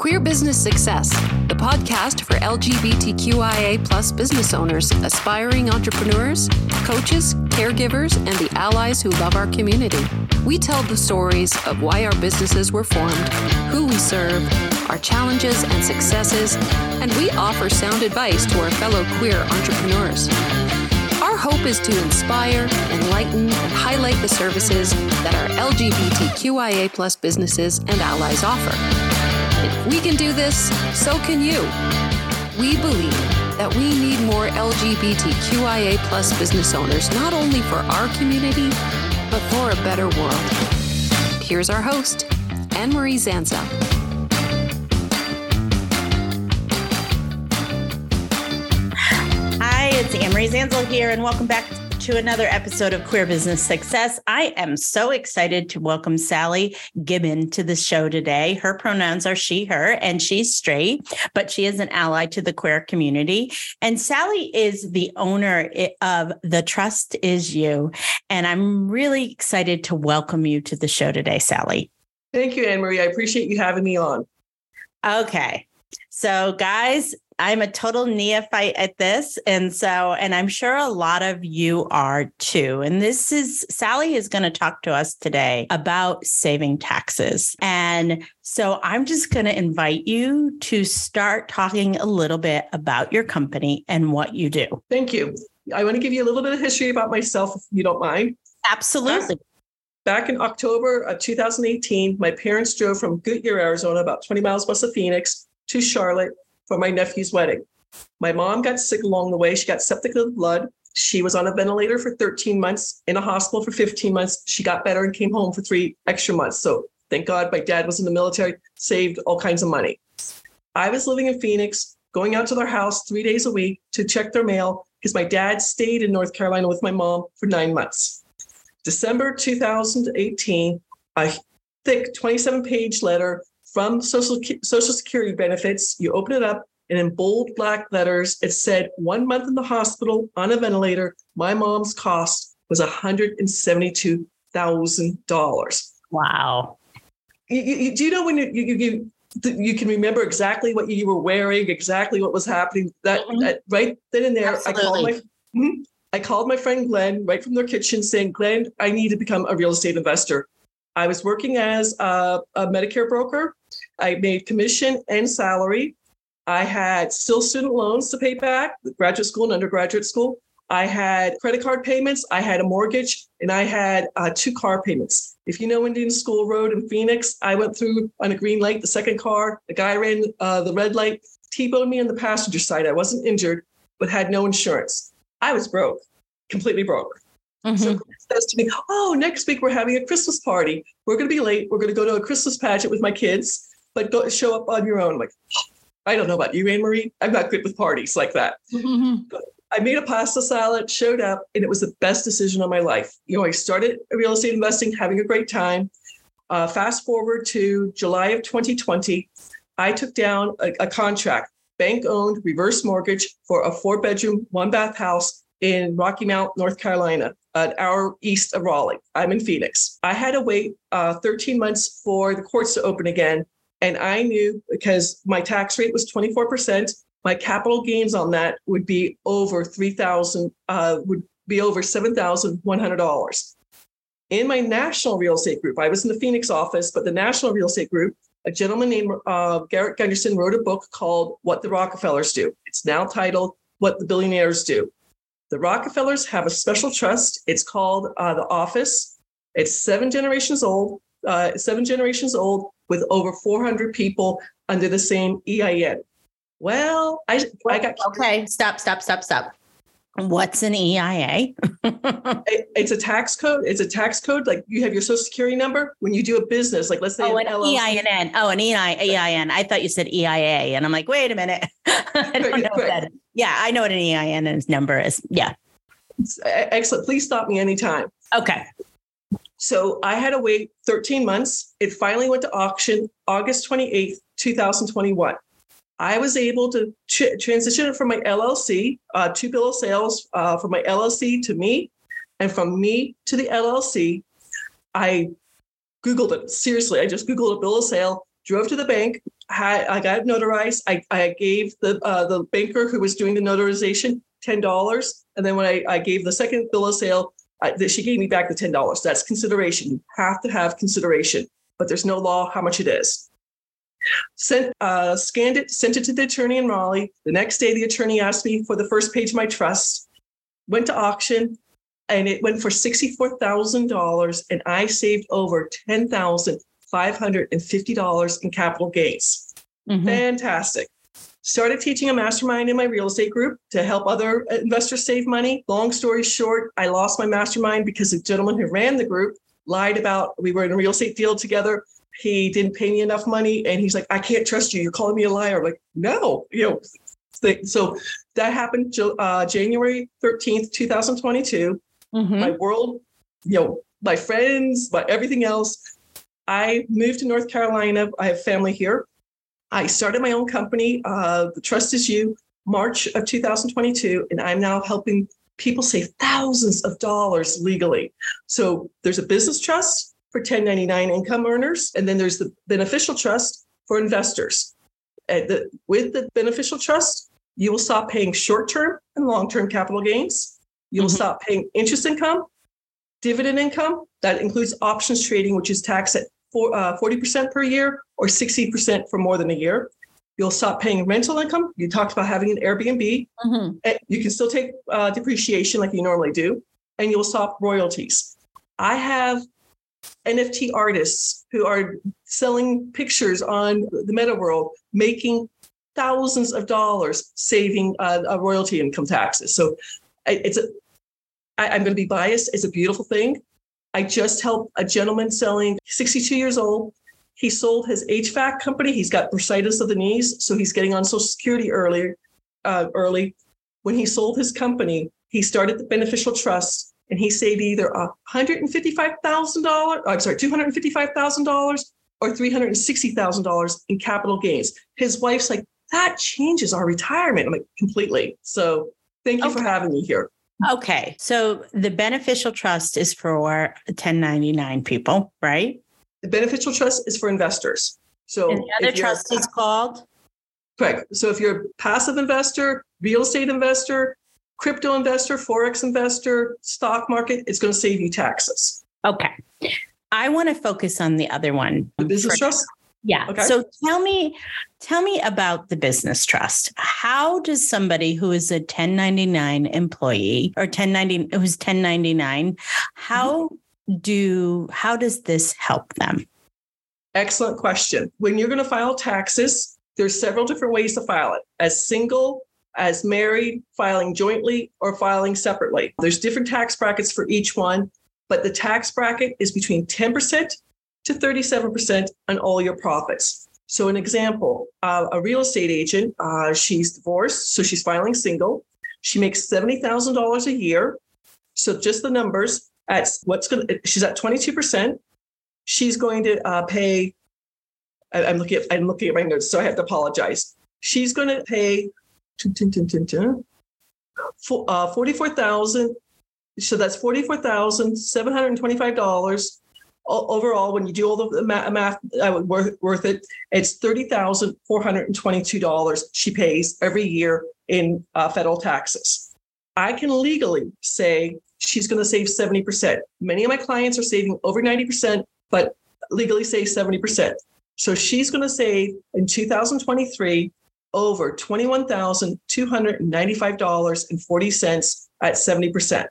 Queer Business Success, the podcast for LGBTQIA plus business owners, aspiring entrepreneurs, coaches, caregivers, and the allies who love our community. We tell the stories of why our businesses were formed, who we serve, our challenges and successes, and we offer sound advice to our fellow queer entrepreneurs. Our hope is to inspire, enlighten, and highlight the services that our LGBTQIA plus businesses and allies offer. We can do this, so can you. We believe that we need more LGBTQIA plus business owners, not only for our community, but for a better world. Here's our host, Anne Marie Zanzal. Hi, it's Anne Marie Zanzal here, and welcome back to another episode of Queer Business Success. I am so excited to welcome Sally Gimon to the show today. Her pronouns are she, her, and she's straight, but she is an ally to the queer community. And Sally is the owner of The Trust Is You. And I'm really excited to welcome you to the show today, Sally. Thank you, Anne Marie. I appreciate you having me on. Okay. So, guys, I'm a total neophyte at this. And so, and I'm sure a lot of you are too. And this is Sally is going to talk to us today about saving taxes. And so I'm just going to invite you to start talking a little bit about your company and what you do. Thank you. I want to give you a little bit of history about myself, if you don't mind. Absolutely. Back in October of 2018, my parents drove from Goodyear, Arizona, about 20 miles west of Phoenix, to Charlotte for my nephew's wedding. My mom got sick along the way. She got septic of the blood. She was on a ventilator for 13 months, in a hospital for 15 months. She got better and came home for three extra months. So thank God my dad was in the military, saved all kinds of money. I was living in Phoenix, going out to their house three days a week to check their mail because my dad stayed in North Carolina with my mom for nine months. December 2018, a thick 27 page letter from Social, Social Security benefits. You open it up, and in bold black letters, it said one month in the hospital on a ventilator. My mom's cost was $172,000. Wow. You, you, do you know when you, you, you, you can remember exactly what you were wearing, exactly what was happening? That, mm-hmm. that right then and there, Absolutely. I called my. Mm-hmm, I called my friend Glenn right from their kitchen saying, Glenn, I need to become a real estate investor. I was working as a, a Medicare broker. I made commission and salary. I had still student loans to pay back, graduate school and undergraduate school. I had credit card payments. I had a mortgage, and I had uh, two car payments. If you know Indian School Road in Phoenix, I went through on a green light. The second car, the guy ran uh, the red light, T-boned me on the passenger side. I wasn't injured, but had no insurance. I was broke, completely broke. Mm-hmm. So says to me, "Oh, next week we're having a Christmas party. We're going to be late. We're going to go to a Christmas pageant with my kids, but go show up on your own." Like, I don't know about you, Anne Marie. I'm not good with parties like that. Mm-hmm. I made a pasta salad, showed up, and it was the best decision of my life. You know, I started real estate investing, having a great time. Uh, fast forward to July of 2020, I took down a, a contract, bank owned reverse mortgage for a four bedroom, one bath house in Rocky Mount, North Carolina, an hour east of Raleigh. I'm in Phoenix. I had to wait uh, 13 months for the courts to open again. And I knew because my tax rate was 24%, my capital gains on that would be over 3,000, uh, would be over $7,100. In my national real estate group, I was in the Phoenix office, but the national real estate group, a gentleman named uh, Garrett Gunderson wrote a book called What the Rockefellers Do. It's now titled What the Billionaires Do. The Rockefellers have a special trust. It's called uh, The Office. It's seven generations old, uh, seven generations old with over 400 people under the same EIN. Well, I, I got. Okay, stop, stop, stop, stop. What's an EIA? it, it's a tax code. It's a tax code. Like you have your social security number when you do a business. Like let's say oh, an, an EIN. Oh, an EIN. I thought you said EIA, and I'm like, wait a minute. I don't know what that is. Yeah, I know what an EIN number is. Yeah. Excellent. Please stop me anytime. Okay. So I had to wait 13 months. It finally went to auction August 28th, 2021. I was able to tr- transition it from my LLC uh, to bill of sales, uh, from my LLC to me, and from me to the LLC. I Googled it seriously. I just Googled a bill of sale, drove to the bank. had, I got it notarized. I, I gave the uh, the banker who was doing the notarization ten dollars, and then when I, I gave the second bill of sale, I, she gave me back the ten dollars. That's consideration. You have to have consideration, but there's no law how much it is. Sent, uh, scanned it, sent it to the attorney in Raleigh. The next day, the attorney asked me for the first page of my trust. Went to auction, and it went for sixty-four thousand dollars, and I saved over ten thousand five hundred and fifty dollars in capital gains. Mhm. Fantastic. Started teaching a mastermind in my real estate group to help other investors save money. Long story short, I lost my mastermind because the gentleman who ran the group lied about we were in a real estate deal together. He didn't pay me enough money, and he's like, "I can't trust you. You're calling me a liar." I'm like, no, you know. So that happened uh, January 13th, 2022 Mhm. my world, you know, my friends, my everything else. I moved to North Carolina. I have family here. I started my own company, uh, The Trust Is You, March of 2022, and I'm now helping people save thousands of dollars legally. So there's a business trust for 1099 income earners, and then there's the beneficial trust for investors. The, with the beneficial trust, you will stop paying short term and long term capital gains. You will Mhm. stop paying interest income, dividend income. That includes options trading, which is taxed at four, uh, 40% per year or 60% for more than a year. You'll stop paying rental income. You talked about having an Airbnb. Mhm. Eh, You can still take uh, depreciation like you normally do, and you'll stop royalties. I have NFT artists who are selling pictures on the meta world, making thousands of dollars saving uh, uh, royalty income taxes. So it's a, I, I'm going to be biased. It's a beautiful thing. I just helped a gentleman selling, 62 years old. He sold his HVAC company. He's got bursitis of the knees, so he's getting on Social Security early. Uh, early, when he sold his company, he started the beneficial trust, and he saved either a hundred and fifty-five thousand dollars. I'm sorry, two hundred and fifty-five thousand dollars or three hundred and sixty thousand dollars in capital gains. His wife's like, that changes our retirement. I'm like, completely. So thank you for having me here. Okay. So the beneficial trust is for 1099 people, right? The beneficial trust is for investors. So And the other trust is called? Correct. So if you're a passive investor, real estate investor, crypto investor, forex investor, stock market, it's going to save you taxes. Okay. I want to focus on the other one. The business trust, Yeah. Okay. So tell me, tell me about the business trust. How does somebody who is a 1099 employee or 1090 who's 1099, how mm-hmm. do how does this help them? excellent question. When you're going to file taxes, there's several different ways to file it. As single, as married, filing jointly, or filing separately. There's different tax brackets for each one, but the tax bracket is between 10% to 37% on all your profits. So, an example uh, a real estate agent, uh, she's divorced, so she's filing single. She makes $70,000 a year. So, just the numbers at what's going to, she's at 22%. She's going to uh, pay, I- I'm looking at, I'm looking at my notes, so I have to apologize. She's going to pay for, uh, 44,000. So that's $44,725 o- overall, when you do all the ma- math, uh, worth, worth it, it's thirty thousand four hundred and twenty-two dollars she pays every year in uh, federal taxes. I can legally say she's going to save seventy percent. Many of my clients are saving over ninety percent, but legally say seventy percent. So she's going to save in two thousand twenty-three over twenty-one thousand two hundred and ninety-five dollars and forty cents at seventy percent.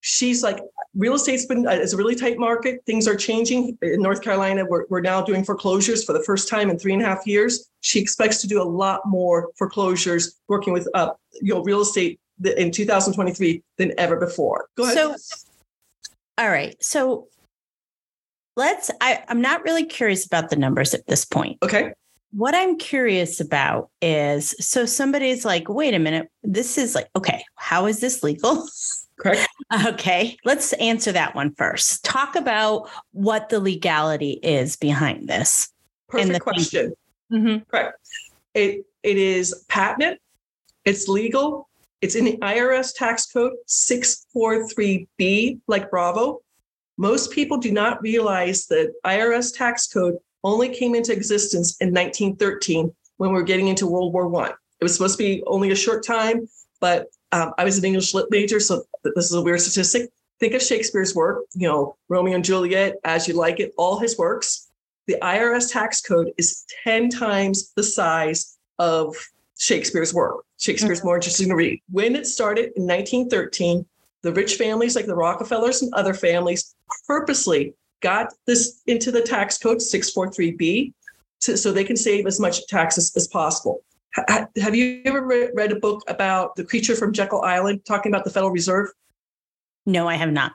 She's like, real estate's been uh, it's a really tight market. Things are changing in North Carolina. We're, we're now doing foreclosures for the first time in three and a half years. She expects to do a lot more foreclosures working with uh, you know real estate in 2023 than ever before. Go ahead. So all right. So let's I, I'm not really curious about the numbers at this point. okay. What I'm curious about is so somebody's like, wait a minute, this is like, okay, how is this legal? Correct. Okay, let's answer that one first. Talk about what the legality is behind this. Perfect the- question. Mhm. Correct. It it is patent. It's legal. It's in the IRS tax code 643B, like Bravo. Most people do not realize that IRS tax code only came into existence in 1913 when we were getting into World War One. It was supposed to be only a short time, but um, I was an English lit major, so this is a weird statistic. Think of Shakespeare's work, you know, Romeo and Juliet, As You Like It, all his works. The IRS tax code is 10 times the size of Shakespeare's work. Shakespeare's mm-hmm. more interesting to read. When it started in 1913, the rich families like the Rockefellers and other families purposely got this into the tax code 643B to, so they can save as much taxes as possible. have you ever read a book about the creature from Jekyll Island talking about the Federal Reserve? No, I have not.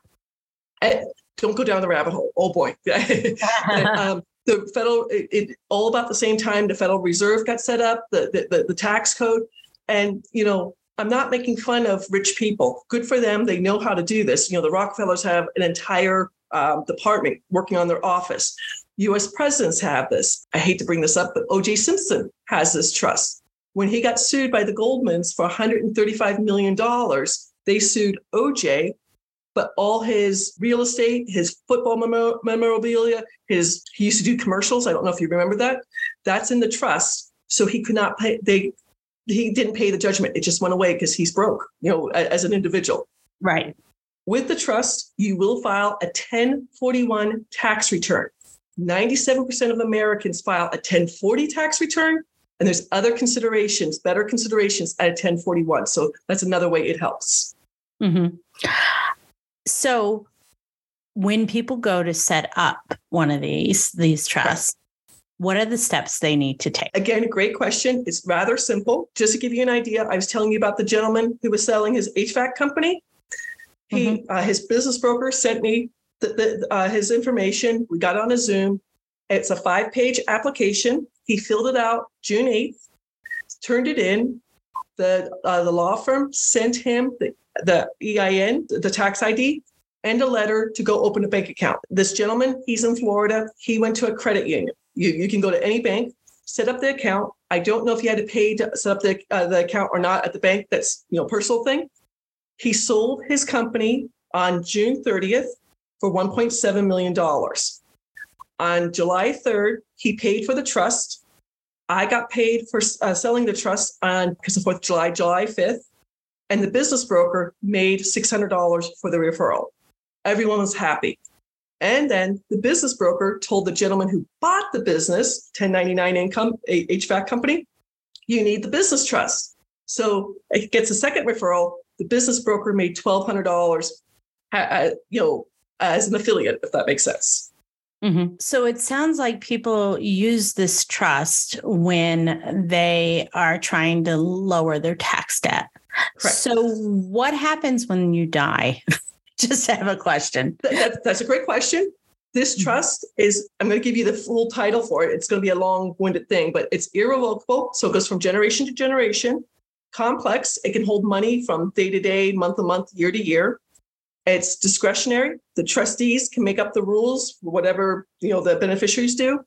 I, eh, don't go down the rabbit hole. Oh boy. um, the federal, it, it, all about the same time the Federal Reserve got set up, the, the, the, the tax code. And, you know, I'm not making fun of rich people. Good for them. They know how to do this. You know, the Rockefellers have an entire um, department working on their office. US presidents have this. I hate to bring this up, but OJ Simpson has this trust. When he got sued by the Goldmans for $135 million, they sued OJ, but all his real estate, his football memorabilia, his he used to do commercials. I don't know if you remember that. That's in the trust. So he could not pay. They he didn't pay the judgment. It just went away because he's broke, you know, as an individual. Right. With the trust, you will file a 1041 tax return. 97% of Americans file a 1040 tax return, and there's other considerations, better considerations at a 1041. So that's another way it helps. Mm-hmm. So when people go to set up one of these these trusts, what are the steps they need to take? Again, great question. It's rather simple. Just to give you an idea, I was telling you about the gentleman who was selling his HVAC company. He, mm-hmm. uh, his business broker sent me the, the, uh, his information. We got on a Zoom. It's a five page application. He filled it out June 8th, turned it in. The, uh, the law firm sent him the, the EIN, the tax ID, and a letter to go open a bank account. This gentleman, he's in Florida. He went to a credit union. You, you can go to any bank, set up the account. I don't know if he had to pay to set up the, uh, the account or not at the bank. That's you know personal thing. He sold his company on June 30th for 1.7 million dollars. On July 3rd, he paid for the trust. I got paid for uh, selling the trust on because of Fourth of July, July 5th, and the business broker made $600 for the referral. Everyone was happy. And then the business broker told the gentleman who bought the business, 1099 income, a HVAC company, you need the business trust. So it gets a second referral. The business broker made $1,200, uh, you know, as an affiliate, if that makes sense. Mm-hmm. So it sounds like people use this trust when they are trying to lower their tax debt. Correct. So what happens when you die? just have a question. That, that's a great question. This mm-hmm. trust is, I'm going to give you the full title for it. It's going to be a long winded thing, but it's irrevocable. So it goes from generation to generation. Complex, it can hold money from day to day, month to month, year to year. It's discretionary. The trustees can make up the rules, whatever you know the beneficiaries do.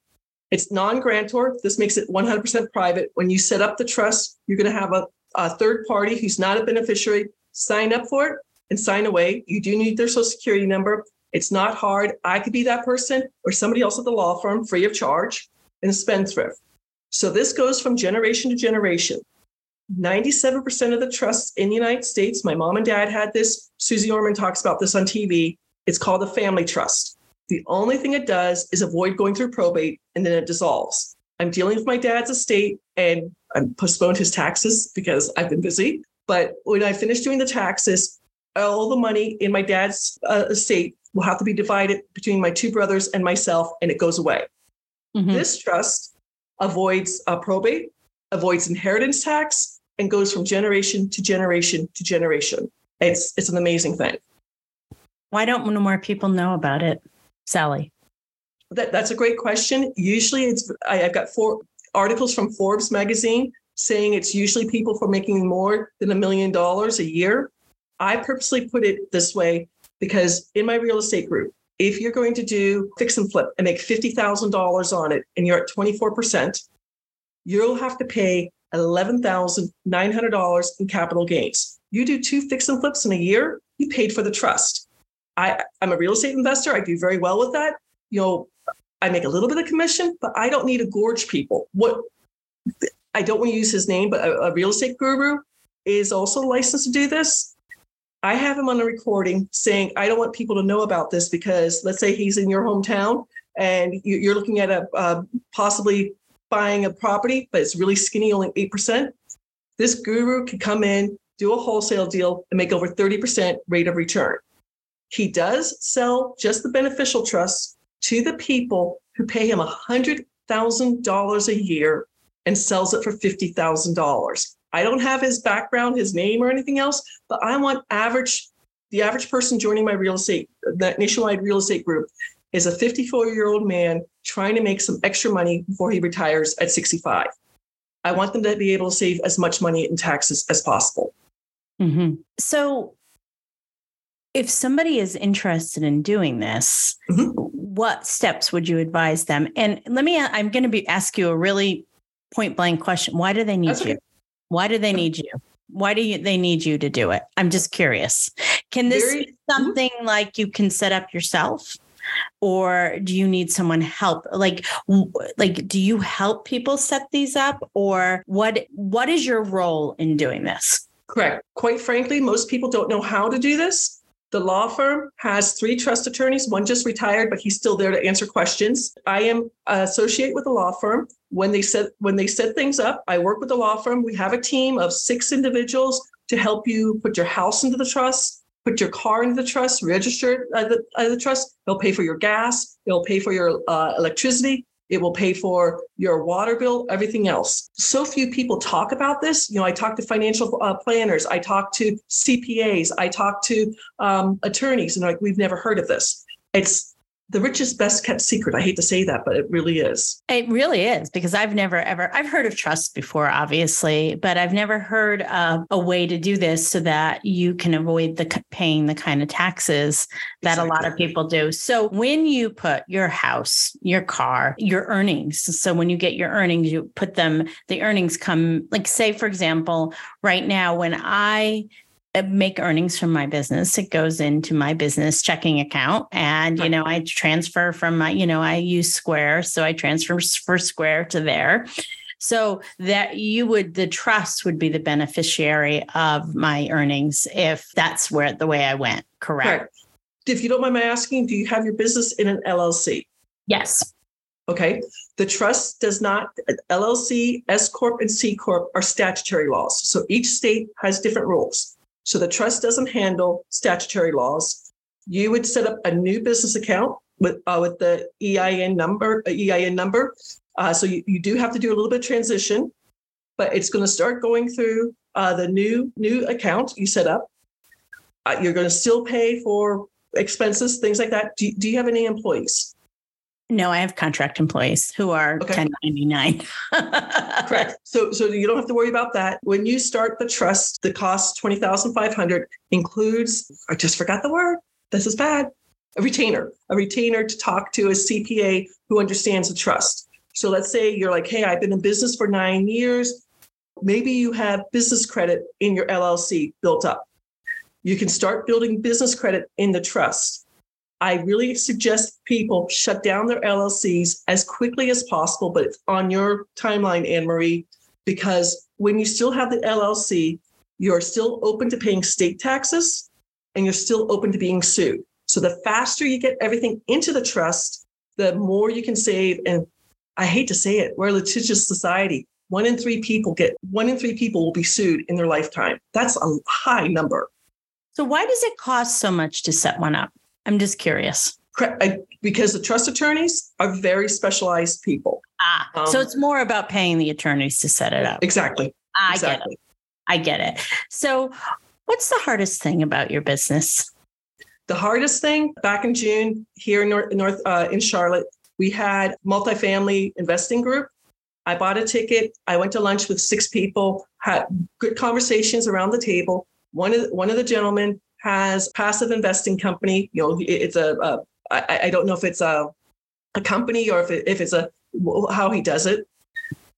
It's non-grantor. This makes it 100% private. When you set up the trust, you're going to have a, a third party who's not a beneficiary sign up for it and sign away. You do need their social security number. It's not hard. I could be that person or somebody else at the law firm free of charge and spendthrift. So this goes from generation to generation. 97% of the trusts in the United States, my mom and dad had this. Suze Orman talks about this on TV. It's called a family trust. The only thing it does is avoid going through probate and then it dissolves. I'm dealing with my dad's estate and I postponed his taxes because I've been busy. But when I finish doing the taxes, all the money in my dad's uh, estate will have to be divided between my two brothers and myself, and it goes away. Mm-hmm. This trust avoids uh, probate, avoids inheritance tax, and goes from generation to generation to generation. It's it's an amazing thing. Why don't more people know about it, Sally? That, that's a great question. Usually, it's I, have got four articles from Forbes magazine saying it's usually people for making more than a million dollars a year. I purposely put it this way because in my real estate group, if you're going to do fix and flip and make $50,000 on it and you're at 24%, you'll have to pay $11,900 in capital gains. You do two fix and flips in a year, you paid for the trust. I, I'm a real estate investor. I do very well with that. You know, I make a little bit of commission, but I don't need to gorge people. What I don't want to use his name, but a, a real estate guru is also licensed to do this. I have him on a recording saying, I don't want people to know about this because let's say he's in your hometown and you're looking at a uh, possibly buying a property, but it's really skinny, only 8%. This guru can come in, do a wholesale deal, and make over 30% rate of return. He does sell just the beneficial trust to the people who pay him $100,000 a year and sells it for $50,000. I don't have his background, his name, or anything else, but I want average, the average person joining my real estate, that nationwide real estate group is a 54 year old man trying to make some extra money before he retires at 65. I want them to be able to save as much money in taxes as possible. Mm-hmm. So, if somebody is interested in doing this, mm-hmm. what steps would you advise them? And let me, I'm going to be ask you a really point blank question. Why do they need That's you? Why do they need you? Why do you, they need you to do it? I'm just curious. Can this Very, be mm-hmm. something mm-hmm. like you can set up yourself? Or do you need someone help like like do you help people set these up or what what is your role in doing this correct quite frankly most people don't know how to do this the law firm has three trust attorneys. One just retired, but he's still there to answer questions. I am associate with the law firm. When they set when they set things up, I work with the law firm. We have a team of six individuals to help you put your house into the trust, put your car into the trust, register uh, the, uh, the trust. They'll pay for your gas. They'll pay for your uh, electricity. It will pay for your water bill, everything else. So few people talk about this. You know, I talk to financial uh, planners, I talk to CPAs, I talk to um, attorneys, and like, we've never heard of this. It's the richest best kept secret. I hate to say that but it really is. It really is because i've never ever i've heard of trust before obviously but i've never heard of a way to do this so that you can avoid the paying the kind of taxes that exactly. a lot of people do. So when you put your house your car your earnings so when you get your earnings you put them the earnings come like say for example right now when i Uh, make earnings from my business it goes into my business checking account and you know i transfer from my you know i use square so i transfer for square to there so that you would the trust would be the beneficiary of my earnings if that's where the way i went correct, correct. if you don't mind my asking do you have your business in an llc yes Okay. The trust does not, LLC, S Corp, and C Corp are statutory laws. So each state has different rules. So the trust doesn't handle statutory laws. You would set up a new business account with uh, with the EIN number, uh, EIN number. Uh, so you, you do have to do a little bit of transition, but it's going to start going through uh, the new new account you set up. Uh, you're going to still pay for expenses, things like that. Do, do you have any employees? No, I have contract employees who are okay. 1099. Correct. So so you don't have to worry about that. When you start the trust, the cost 20,500 includes I just forgot the word. This is bad. A retainer. A retainer to talk to a CPA who understands the trust. So let's say you're like, "Hey, I've been in business for 9 years. Maybe you have business credit in your LLC built up. You can start building business credit in the trust I really suggest people shut down their LLCs as quickly as possible, but it's on your timeline, Anne Marie, because when you still have the LLC, you're still open to paying state taxes and you're still open to being sued. So the faster you get everything into the trust, the more you can save. And I hate to say it, we're a litigious society. One in three people get one in three people will be sued in their lifetime. That's a high number. So why does it cost so much to set one up? I'm just curious. Because the trust attorneys are very specialized people. Ah, um, so it's more about paying the attorneys to set it up. Exactly. I exactly. get it. I get it. So, what's the hardest thing about your business? The hardest thing back in June here in North, North uh, in Charlotte, we had multifamily investing group. I bought a ticket. I went to lunch with six people, had good conversations around the table. One of the, one of the gentlemen has passive investing company. You know, it's a, a I, I don't know if it's a, a company or if, it, if it's a how he does it.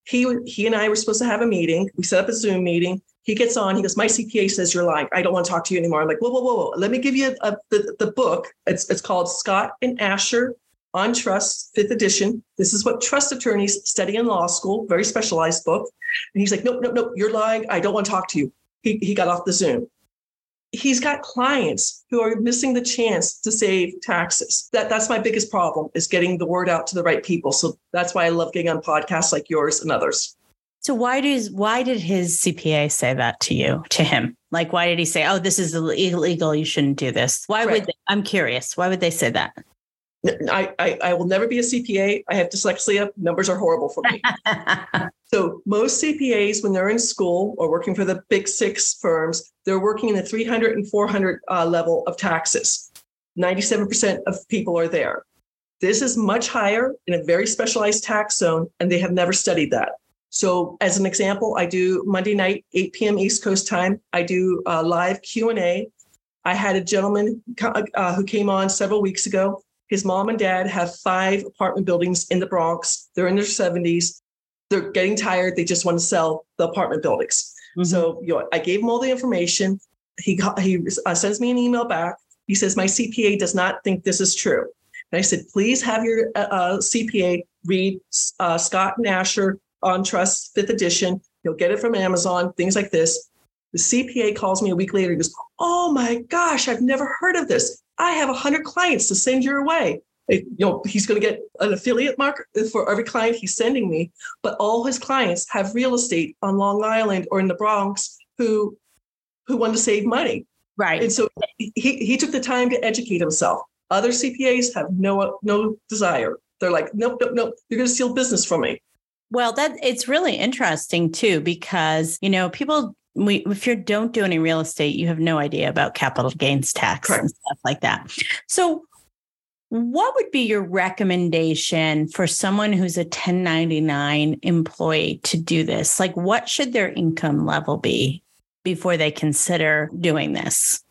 He he and I were supposed to have a meeting. We set up a Zoom meeting. He gets on. He goes, "My CPA says you're lying. I don't want to talk to you anymore." I'm like, "Whoa, whoa, whoa, whoa! Let me give you a, the the book. It's it's called Scott and Ascher on Trust, fifth edition. This is what trust attorneys study in law school, very specialized book. And he's like, nope, nope, nope, you're lying. I don't want to talk to you. He, he got off the Zoom. He's got clients who are missing the chance to save taxes. That, that's my biggest problem is getting the word out to the right people. So that's why I love getting on podcasts like yours and others. So why does why did his CPA say that to you to him? Like why did he say, "Oh, this is illegal. You shouldn't do this"? Why would they, I'm curious. Why would they say that? I, I, I will never be a CPA. I have dyslexia. Numbers are horrible for me. so most CPAs, when they're in school or working for the big six firms, they're working in the 300 and 400 uh, level of taxes. 97% of people are there. This is much higher in a very specialized tax zone, and they have never studied that. So, as an example, I do Monday night, 8 p.m. East Coast time. I do uh, live Q and A. I had a gentleman uh, who came on several weeks ago his mom and dad have five apartment buildings in the Bronx. They're in their 70s. They're getting tired. They just want to sell the apartment buildings. Mm-hmm. So you know, I gave him all the information. He got, he uh, sends me an email back. He says my CPA does not think this is true. And I said, please have your uh, uh CPA read uh, Scott and Ascher on Trust Fifth Edition. You'll get it from Amazon. Things like this. The CPA calls me a week later. He goes, "Oh my gosh, I've never heard of this. I have 100 clients to send your way. You know, he's going to get an affiliate mark for every client he's sending me, but all his clients have real estate on Long Island or in the Bronx who who want to save money. Right. And so he he took the time to educate himself. Other CPAs have no no desire. They're like, nope, nope, nope. You're going to steal business from me. Well, that it's really interesting too because you know people we, if you don't do any real estate, you have no idea about capital gains tax Correct. and stuff like that. So, what would be your recommendation for someone who's a 1099 employee to do this? Like, what should their income level be before they consider doing this?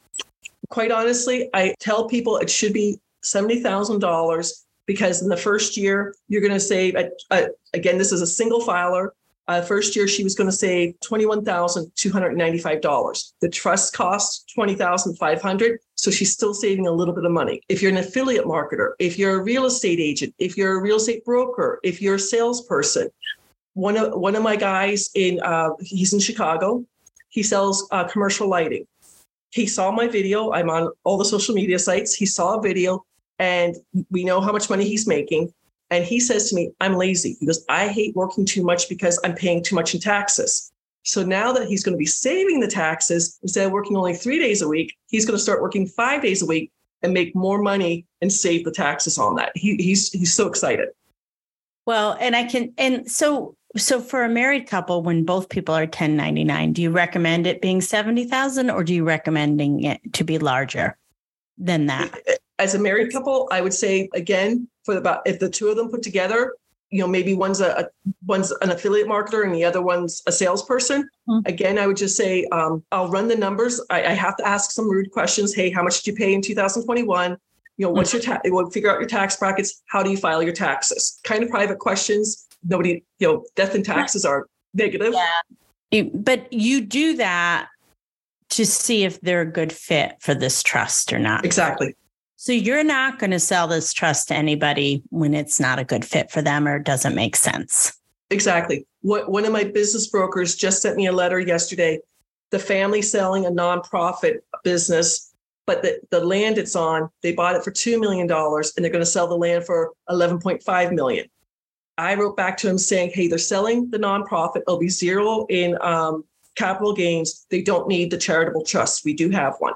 Quite honestly, I tell people it should be $70,000 because in the first year, you're going to save, uh, uh, again, this is a single filer. Uh, first year, she was going to save $21,295. The trust costs 20,500. So she's still saving a little bit of money. If you're an affiliate marketer, if you're a real estate agent, if you're a real estate broker, if you're a salesperson, one of, one of my guys in, uh, he's in Chicago. He sells uh, commercial lighting. He saw my video. I'm on all the social media sites. He saw a video and we know how much money he's making. And he says to me, I'm lazy. He goes, I hate working too much because I'm paying too much in taxes. So now that he's going to be saving the taxes, instead of working only three days a week, he's going to start working five days a week and make more money and save the taxes on that. He, he's he's so excited. Well, and I can and so so for a married couple, when both people are 1099, do you recommend it being 70,000 or do you recommending it to be larger than that? As a married couple, I would say again, for about if the two of them put together, you know, maybe one's a, a one's an affiliate marketer and the other one's a salesperson. Mm-hmm. Again, I would just say um, I'll run the numbers. I, I, have to ask some rude questions. Hey, how much did you pay in 2021? You know, what's mm-hmm. your tax? We'll figure out your tax brackets. How do you file your taxes? Kind of private questions. Nobody, you know, death and taxes are negative. Yeah. But you do that to see if they're a good fit for this trust or not. Exactly. So you're not going to sell this trust to anybody when it's not a good fit for them or doesn't make sense. Exactly. What one of my business brokers just sent me a letter yesterday. The family selling a nonprofit business, but the, the land it's on, they bought it for $2 million and they're going to sell the land for 11.5 million. I wrote back to him saying, hey, they're selling the nonprofit. It'll be zero in um, capital gains. They don't need the charitable trust. We do have one.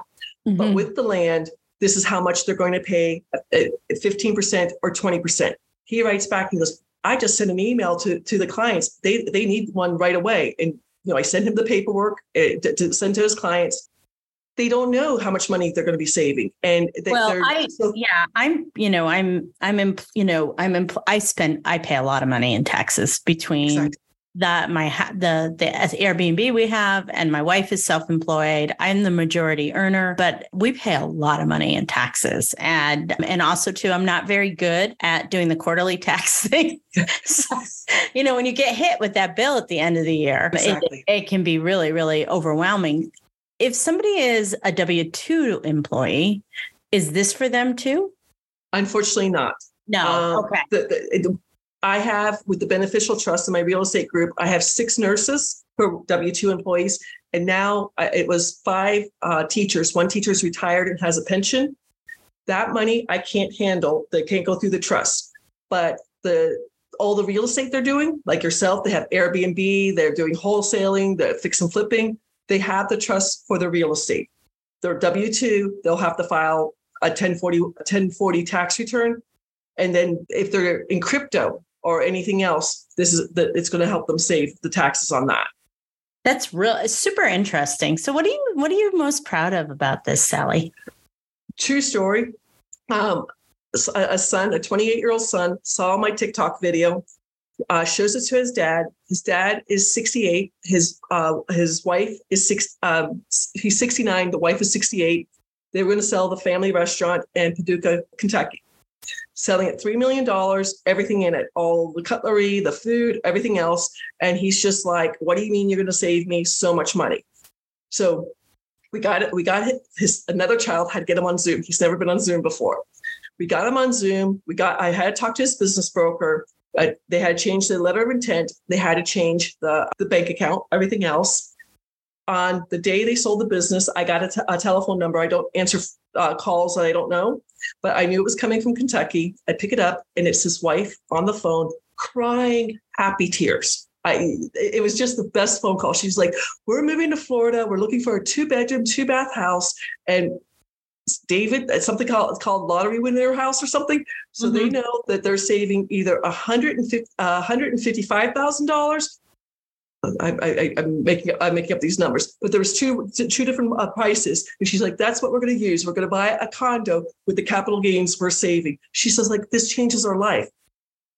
Mm-hmm. But with the land, this is how much they're going to pay 15% or 20%. He writes back and goes, I just sent an email to, to the clients. They, they need one right away. And, you know, I sent him the paperwork uh, to, to send to his clients they don't know how much money they're going to be saving and they, well i so- yeah i'm you know i'm i'm in, you know i'm in, i spend i pay a lot of money in taxes between exactly that my the the Airbnb we have and my wife is self-employed. I'm the majority earner, but we pay a lot of money in taxes. And and also too I'm not very good at doing the quarterly tax thing. so, you know, when you get hit with that bill at the end of the year, exactly. it, it can be really really overwhelming. If somebody is a W2 employee, is this for them too? Unfortunately not. No. Um, okay. the, the, the- I have with the beneficial trust in my real estate group, I have six nurses who W 2 employees. And now it was five uh, teachers. One teacher's retired and has a pension. That money I can't handle. They can't go through the trust. But the all the real estate they're doing, like yourself, they have Airbnb, they're doing wholesaling, they're fix and flipping. They have the trust for the real estate. They're W 2, they'll have to file a 1040, 1040 tax return. And then if they're in crypto or anything else, this is the, it's going to help them save the taxes on that. That's real super interesting. So what are you what are you most proud of about this, Sally? True story. Um, a, a son, a 28 year old son, saw my TikTok video, uh, shows it to his dad. His dad is 68. His uh, his wife is six. Um, he's 69. The wife is 68. They were going to sell the family restaurant in Paducah, Kentucky. Selling it $3 million, everything in it, all the cutlery, the food, everything else. And he's just like, What do you mean you're going to save me so much money? So we got it. We got his, another child had to get him on Zoom. He's never been on Zoom before. We got him on Zoom. We got. I had to talk to his business broker. Uh, they had changed the letter of intent. They had to change the the bank account. Everything else. On the day they sold the business, I got a, t- a telephone number. I don't answer uh, calls that I don't know, but I knew it was coming from Kentucky. I pick it up, and it's his wife on the phone, crying happy tears. I, it was just the best phone call. She's like, "We're moving to Florida. We're looking for a two bedroom, two bath house, and David, something called it's called lottery winner house or something. So they know that they're saving either a hundred and fifty, uh, hundred and fifty-five thousand dollars. I, I, I'm making I'm making up these numbers, but there was two two different uh, prices, and she's like, "That's what we're going to use. We're going to buy a condo with the capital gains we're saving." She says, "Like this changes our life,"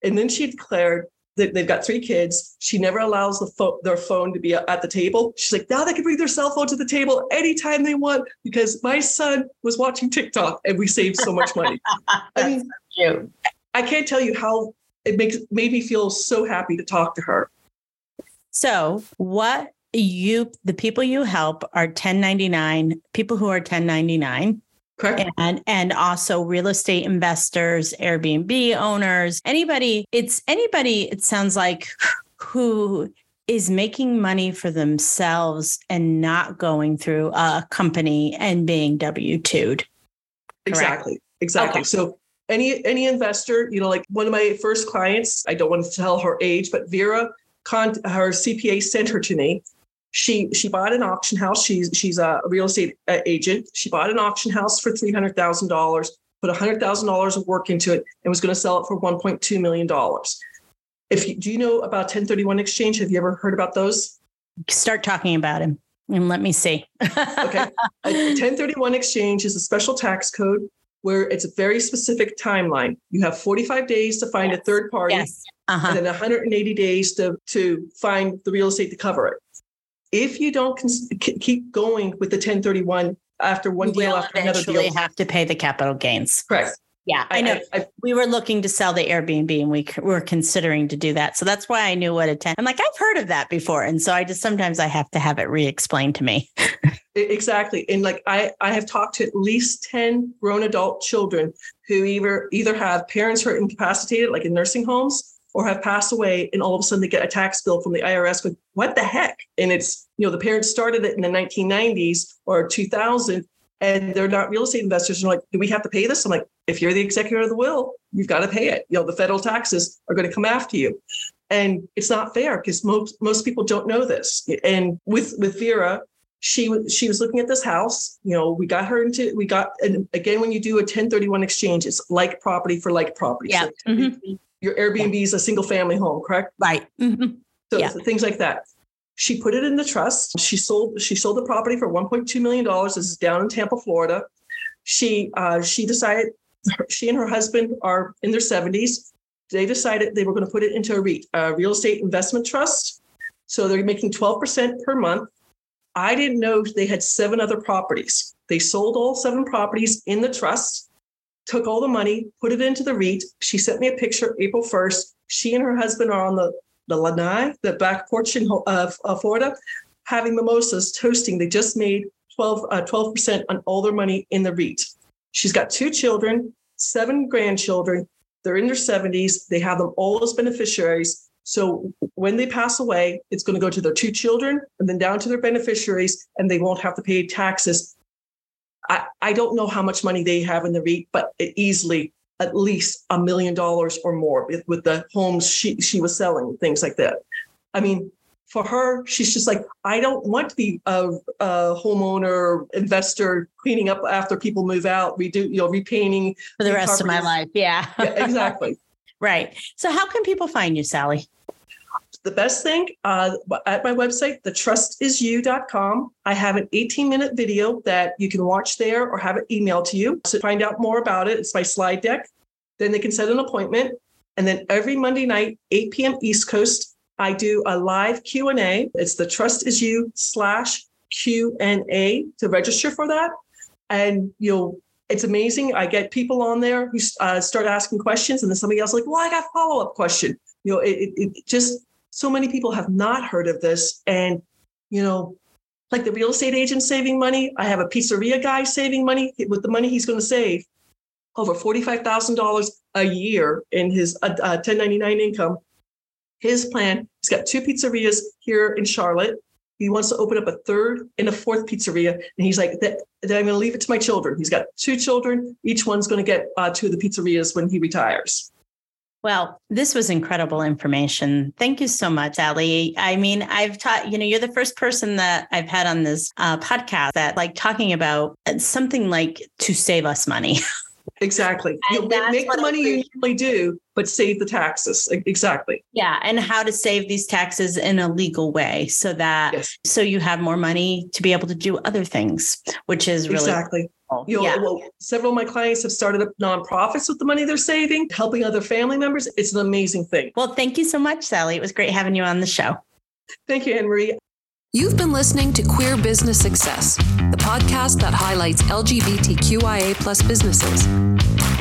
and then she declared that they've got three kids. She never allows the phone, their phone to be at the table. She's like, now they can bring their cell phone to the table anytime they want because my son was watching TikTok and we saved so much money. I mean, Cute. I can't tell you how it makes made me feel so happy to talk to her. So what you the people you help are 1099 people who are 1099 Correct? and and also real estate investors airbnb owners anybody it's anybody it sounds like who is making money for themselves and not going through a company and being w2'd Exactly. Exactly. Okay. So any any investor, you know, like one of my first clients, I don't want to tell her age, but Vera, con- her CPA sent her to me. She she bought an auction house. She's she's a real estate uh, agent. She bought an auction house for three hundred thousand dollars, put hundred thousand dollars of work into it, and was going to sell it for one point two million dollars. If you, do you know about 1031 exchange? Have you ever heard about those? start talking about him and let me see Okay. A 1031 exchange is a special tax code where it's a very specific timeline. You have 45 days to find a third party yes uh-huh and then 180 days to, to find the real estate to cover it. If you don't cons- k- keep going with the 1031 after one deal after another deal, have to pay the capital gains correct. Yeah i know I, we were looking to sell the Airbnb and we were considering to do that. So that's why I knew what a 10. I'm like, I've heard of that before. And so I just sometimes I have to have it re-explained to me. Exactly. And like I, I have talked to at least 10 grown adult children who either either have parents who are incapacitated, like in nursing homes, or have passed away, and all of a sudden they get a tax bill from the IRS with what the heck? And it's, you know, the parents started it in the 1990s or 2000, and they're not real estate investors. And they're like, do we have to pay this? I'm like, if you're the executor of the will, you've got to pay it. You know, the federal taxes are going to come after you. And it's not fair because most most people don't know this. And with with Vera, she was she was looking at this house you know we got her into we got and again when you do a 1031 exchange it's like property for like property Yeah. so Mhm. your airbnb is a single family home correct Right. Mhm. so Yeah. so things like that she put it in the trust she sold she sold the property for 1.2 million dollars this is down in tampa florida she uh, she decided she and her husband are in their 70s they decided they were going to put it into a REIT, a real estate investment trust so they're making 12% per month I didn't know they had seven other properties. They sold all seven properties in the trust, took all the money, put it into the REIT. She sent me a picture April 1st. She and her husband are on the, the lanai, the back porch in, of, of Florida, having mimosas, toasting. They just made 12, uh, 12% on all their money in the REIT. She's got two children, seven grandchildren. They're in their 70s. They have them all as beneficiaries. So when they pass away, it's going to go to their two children and then down to their beneficiaries, and they won't have to pay taxes. I, I don't know how much money they have in the REIT, but it easily at least a million dollars or more with, with the homes she, she was selling, things like that. I mean, for her, she's just like, I don't want to be a, a, homeowner, investor, cleaning up after people move out, redo, you know, repainting for the rest of my life. Yeah, yeah exactly. right. So, how can people find you, Sally? The best thing uh, at my website, thetrustisyou.com, I have an 18 minute video that you can watch there or have it emailed to you. So, find out more about it, it's my slide deck. Then they can set an appointment. And then every Monday night, 8 p.m. East Coast, I do a live Q&A. It's the Trust Is You slash Q&A to register for that. And you'll it's amazing. I get people on there who uh, start asking questions, and then somebody else like, "Well, I got a follow up question." You know, it, it, it just so many people have not heard of this, and you know, like the real estate agent saving money. I have a pizzeria guy saving money with the money he's going to save over forty five thousand dollars a year in his uh, uh, 1099 income his plan, he's got two pizzerias here in Charlotte. He wants to open up a third and a fourth pizzeria. And he's like, that, I'm going to leave it to my children. He's got two children. Each one's going to get uh, two of the pizzerias when he retires. Well, this was incredible information. Thank you so much, Sally. I mean, I've taught, you know, you're the first person that I've had on this uh, podcast that like talking about something like to save us money. Exactly. You make the money you usually do, but save the taxes. Exactly. Yeah. And how to save these taxes in a legal way so that yes. so you have more money to be able to do other things, which is really exactly. You know, yeah. well, several of my clients have started up nonprofits with the money they're saving, helping other family members. It's an amazing thing. Well, thank you so much, Sally. It was great having you on the show. Thank you, Anne Marie. You've been listening to Queer Business Success, the podcast that highlights LGBTQIA plus businesses.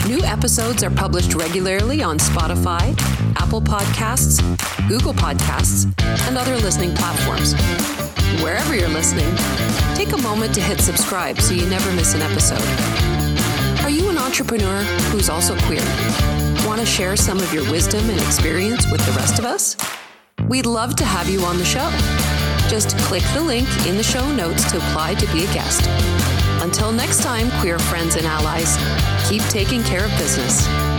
New episodes are published regularly on Spotify, Apple Podcasts, Google Podcasts, and other listening platforms. Wherever you're listening, take a moment to hit subscribe so you never miss an episode. Are you an entrepreneur who's also queer? Want to share some of your wisdom and experience with the rest of us? We'd love to have you on the show. Just click the link in the show notes to apply to be a guest. Until next time, queer friends and allies, keep taking care of business.